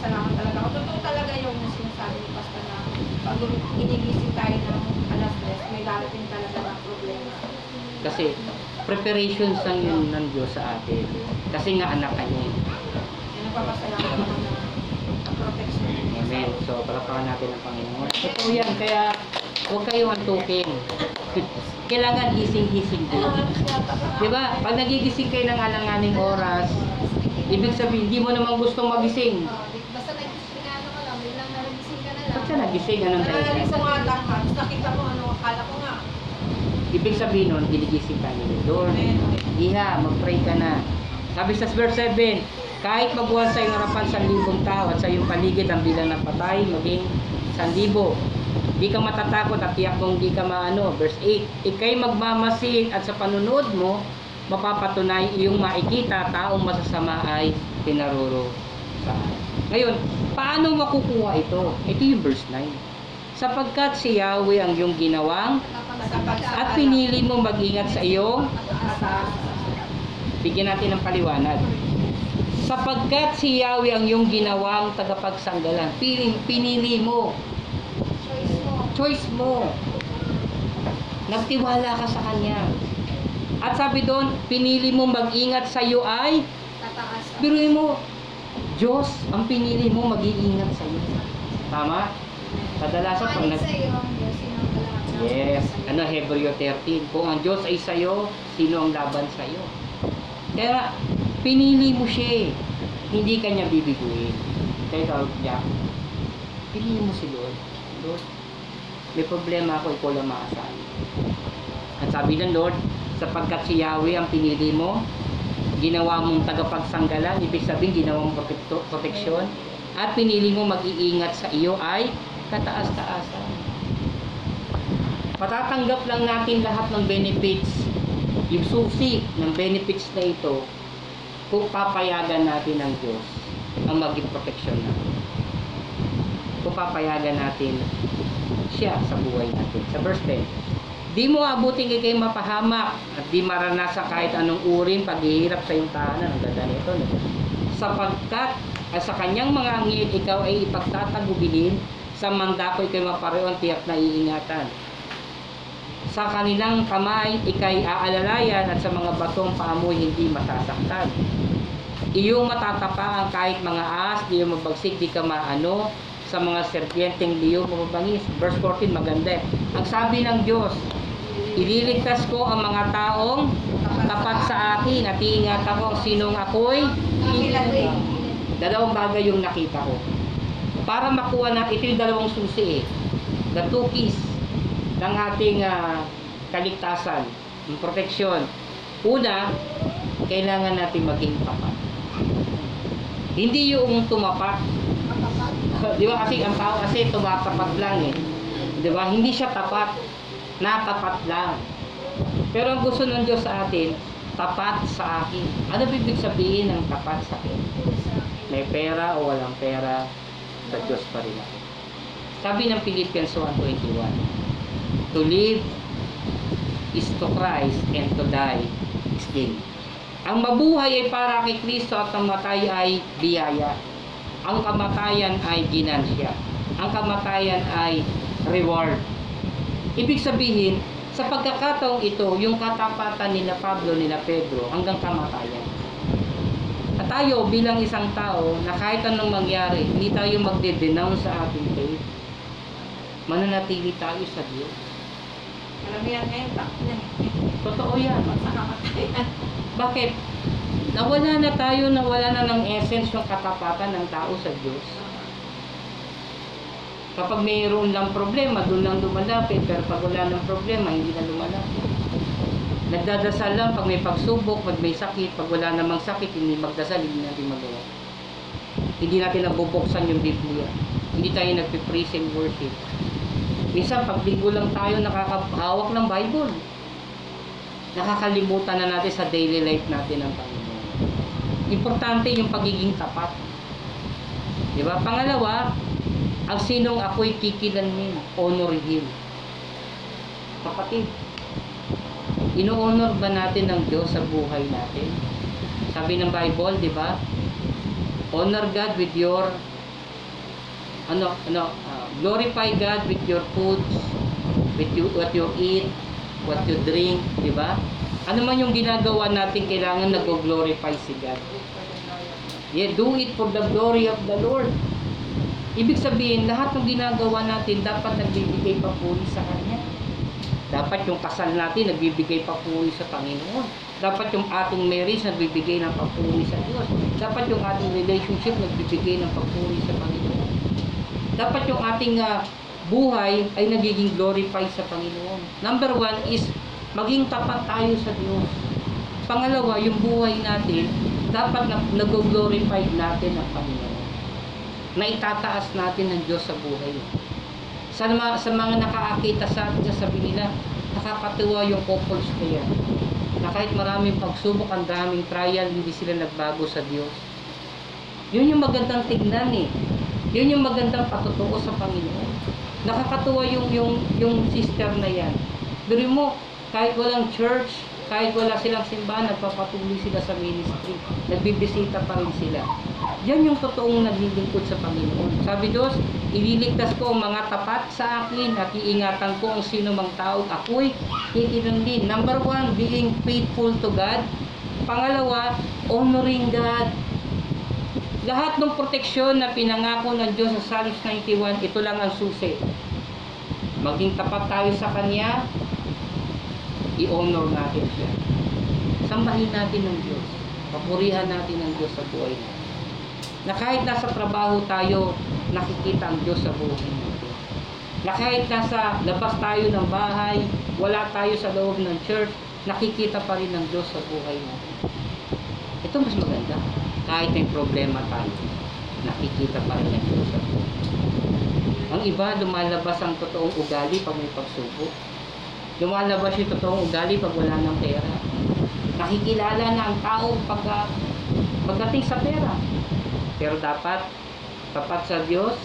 pasalamat talaga ako. Totoo talaga yung sinasabi ni Pastor na pag inigising tayo ng alas 10, may darating talaga na problema. Kasi preparations lang yun ng Diyos sa atin. Kasi nga anak ka niya. na ang protection ng Diyos. Amen. So, palapakan natin ang Panginoon. Totoo yan. Kaya, huwag kayong antukin. <laughs> Kailangan gising-gising din. Di ba? Pag nagigising kayo ng alanganing oras, ibig sabihin, hindi mo naman gustong magising. Basta nag-isingano ka lang, biglang ka nagising? Anong dahilan? sa mga tangkas, nakita mo ano, akala ko nga. Ibig sabihin nun, ginigising ka ni Lord. Iha, mag-pray ka na. Sabi sa verse 7, kahit magbuhat sa iyong harapan sa libong tao at sa iyong paligid ang bilang ng patay, maging sandibo. Di ka matatakot at tiyak mong di ka maano. Verse 8, ikay magmamasid at sa panunod mo, mapapatunay iyong makikita taong masasama ay pinaruro sa Ngayon, paano makukuha ito? Ito yung verse 9. Sapagkat si Yahweh ang iyong ginawang at pinili mo mag-ingat sa iyong Bigyan natin ng paliwanag. Sapagkat si Yahweh ang iyong ginawang tagapagsanggalan. Pinili, pinili mo. Choice mo. Choice mo. Nagtiwala ka sa Kanya. At sabi doon, pinili mo mag-ingat sa iyo ay, biruin mo, Diyos ang pinili mo mag-iingat sa iyo. Tama? Kadalasan pag nag... sa iyo Yes. Ano, Hebreo 13. Kung ang Diyos ay sa'yo, sino ang laban sa'yo? Kaya nga, pinili mo siya eh. Hindi ka niya bibiguin. Kaya ikaw, Jack, pinili mo si Lord. Lord, may problema ako, ikaw lang maasahan. At sabi ng Lord, sapagkat si Yahweh ang pinili mo, ginawa mong tagapagsanggalan, ibig sabihin ginawa mong proteksyon, at pinili mo mag-iingat sa iyo ay kataas-taasan. Patatanggap lang natin lahat ng benefits, yung susi ng benefits na ito, kung papayagan natin ng Diyos ang maging proteksyon natin. Kung papayagan natin siya sa buhay natin. Sa verse 10, Di mo abutin kay mapahamak at di maranasan kahit anong uring paghihirap sa iyong tahanan. Ang ganda nito. No? Sapagkat ay sa kanyang mga angin, ikaw ay ipagtatagubilin sa mandako ikay mapareho ang tiyak na iingatan. Sa kanilang kamay, ikay aalalayan at sa mga batong paamoy hindi masasaktan. Iyong matatapaan kahit mga ahas, di yung mabagsik, di ka maano, sa mga serpienteng liyo mababangis. Verse 14, maganda. eh. Ang sabi ng Diyos, ililigtas ko ang mga taong tapat sa akin at iingat ako sinong ako'y dalawang bagay yung nakita ko. Para makuha na, ito yung dalawang susi eh. The two keys ng ating ah, kaligtasan, ng proteksyon. Una, kailangan natin maging tapat. Hindi yung tumapat. Di ba kasi ang tao kasi tumatapat lang eh. Di ba? Hindi siya tapat. Natapat lang. Pero ang gusto ng Diyos sa atin, tapat sa akin. Ano bibig sabihin ng tapat sa akin? May pera o walang pera, sa Diyos pa rin ako. Sabi ng Philippians 1.21, To live is to Christ and to die is gain. Ang mabuhay ay para kay Kristo at ang matay ay biyaya. Ang kamatayan ay ginansya. Ang kamatayan ay reward. Ibig sabihin, sa pagkakataong ito, yung katapatan nila Pablo, nila Pedro, hanggang kamatayan. At tayo bilang isang tao na kahit anong mangyari, hindi tayo magde-denounce sa ating faith. Mananatili tayo sa Diyos. Karamihan ngayon, takot na eh. Totoo yan. Sa kamatayan. Bakit? Nawala na tayo, nawala na ng essence yung katapatan ng tao sa Diyos. Kapag mayroon lang problema, doon lang lumalapit. Pero pag wala ng problema, hindi na lumalapit. Nagdadasal lang pag may pagsubok, pag may sakit. Pag wala namang sakit, hindi magdasal, hindi natin magawa. Hindi natin nabubuksan yung Biblia. Hindi tayo nagpipraise and worship. Minsan, pag linggo lang tayo nakakahawak ng Bible. Nakakalimutan na natin sa daily life natin ang Panginoon. Importante yung pagiging tapat. Di ba? Pangalawa, Ang sinong ako'y kikilanmin, honor him. Kapatid, ino-honor ba natin ng Diyos sa buhay natin? Sabi ng Bible, di ba? Honor God with your ano ano ah, glorify God with your foods with you, what you eat what you drink di ba ano man yung ginagawa natin kailangan nag-glorify si God yeah, do it for the glory of the Lord ibig sabihin lahat ng ginagawa natin dapat nagbibigay papuri sa Kanya dapat yung kasal natin nagbibigay papuri sa Panginoon dapat yung ating marriage nagbibigay ng papuri sa Diyos dapat yung ating relationship nagbibigay ng papuri sa Panginoon dapat yung ating ah, buhay ay nagiging glorify sa Panginoon. Number one is maging tapat tayo sa Diyos. Pangalawa, yung buhay natin, dapat na, nag-glorify natin ang Panginoon. Na itataas natin ng Diyos sa buhay. Sa, mga, sa mga nakaakita sa atin, sasabi nila, nakakatuwa yung couples ko yan. Na kahit maraming pagsubok, ang daming trial, hindi sila nagbago sa Diyos. Yun yung magandang tignan eh. Yun yung magandang patutuo sa Panginoon. Nakakatuwa yung yung yung sister na yan. Pero mo, kahit walang church, kahit wala silang simbahan, nagpapatuloy sila sa ministry. Nagbibisita pa rin sila. Yan yung totoong naglilingkod sa Panginoon. Sabi Diyos, ililigtas ko ang mga tapat sa akin at iingatan ko ang sino mang tao. Ako'y kikilang din. Number one, being faithful to God. Pangalawa, honoring God. Lahat ng proteksyon na pinangako ng Diyos sa Psalms 91, ito lang ang susi. Maging tapat tayo sa Kanya, i-honor natin siya. Sambahin natin ng Diyos. Papurihan natin ng Diyos sa buhay natin. Na kahit nasa trabaho tayo, nakikita ang Diyos sa buhay natin. Na kahit nasa labas tayo ng bahay, wala tayo sa loob ng church, nakikita pa rin ng Diyos sa buhay natin. Ito mas maganda. Kahit may problema tayo, nakikita pa rin ng Diyos sa buhay. Ang iba, lumalabas ang totoong ugali pag may pagsubok. Lumalabas yung totoong ugali pag wala ng pera. Nakikilala na ang tao pag, pagdating sa pera. Pero dapat, tapat sa Diyos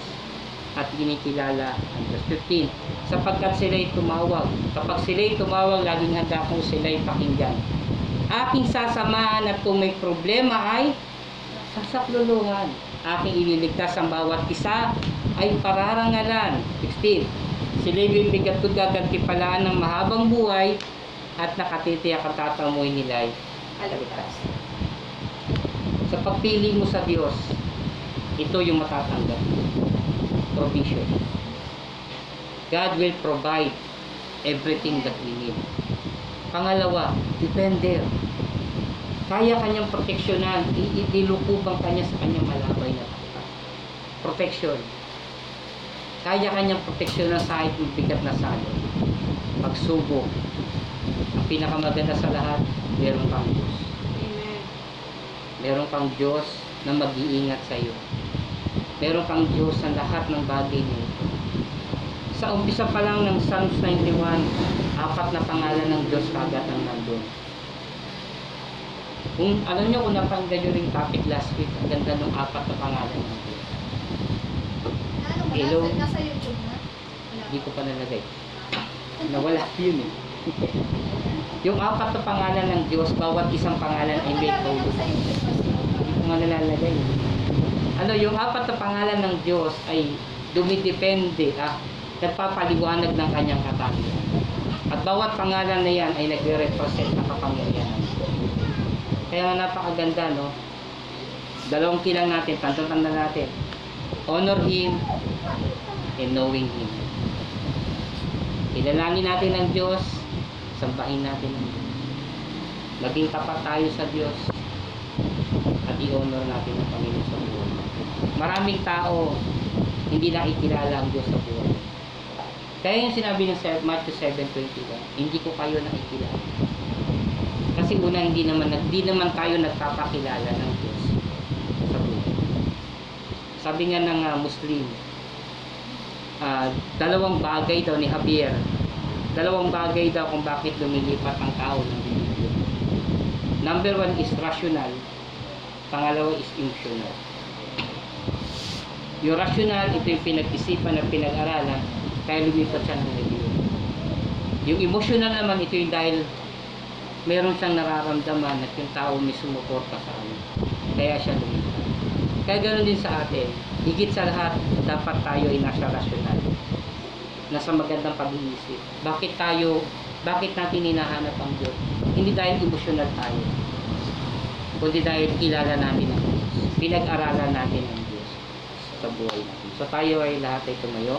at ginikilala ang Diyos. 15. Sapagkat sila'y tumawag. Kapag sila'y tumawag, laging handa kung sila'y pakinggan. Aking sasamahan at kung may problema ay sasakluluhan. Aking ililigtas ang bawat isa ay pararangalan. 16. Sila'y bibigyan ko gagantipalaan ng mahabang buhay at nakatitiyak ang tatamoy nila'y Aligtas. sa pagpili mo sa Diyos, ito yung matatanggap. Provision. God will provide everything that we need. Pangalawa, defender. Kaya kanyang proteksyonan, i- i- nilukubang kanya sa kanyang malabay na tapat. Protection. Kaya kanyang proteksyonan sa kahit bigat na salo. Pagsubok. Ang pinakamaganda sa lahat, meron kang Diyos Amen. meron kang Diyos na mag-iingat sa iyo. Meron kang Diyos sa lahat ng bagay na ito. Sa umpisa pa lang ng Psalms 91, apat na pangalan ng Diyos kagad ang nandun. Kung alam nyo kung napanggan nyo rin topic last week, ang ganda ng apat na pangalan ng Diyos. Hello? Nasa, YouTube na? Hindi ko pa nalagay. Nawala yun eh. <laughs> yung apat na pangalan ng Diyos, bawat isang pangalan ay may Wala ko nga nalalagay. Ano, yung apat na pangalan ng Diyos ay dumidepende, ah, nagpapaliwanag ng kanyang katangian. At bawat pangalan na yan ay nagre-represent ng kapangyarihan. Kaya napakaganda, no? Dalawang kilang natin, tanda-tanda natin. Honor Him and knowing Him. Ilalangin natin ang Diyos, sambahin natin ang Diyos. Maging tapat tayo sa Diyos, at i-honor natin ang Panginoon sa buhay. Maraming tao hindi nakikilala ang Diyos sa buhay. Kaya yung sinabi ng Matthew 7.21, hindi ko kayo nakikilala. Kasi una, hindi naman, hindi naman tayo nagpapakilala ng Diyos sa buhay. Sabi nga ng ah, Muslim, ah, dalawang bagay daw ni Javier, dalawang bagay daw kung bakit lumilipat ang tao ng religion. Number one is rational, pangalawa is emotional. Yung rational, ito yung pinag-isipan at pinag-aralan, kaya lumipat siya ng reliyon. Yung emotional naman, ito yung dahil meron siyang nararamdaman at yung tao may sumuporta sa kanya. Kaya siya lumipat. Kaya ganoon din sa atin. Higit sa lahat, dapat tayo ay nasa rational. Nasa magandang pag-iisip. Bakit tayo, bakit natin hinahanap ang Diyos? Hindi dahil emotional tayo. Kundi dahil kilala natin ang Diyos. Pinag-aralan natin ang Diyos sa buhay natin. So tayo ay lahat ay tumayo.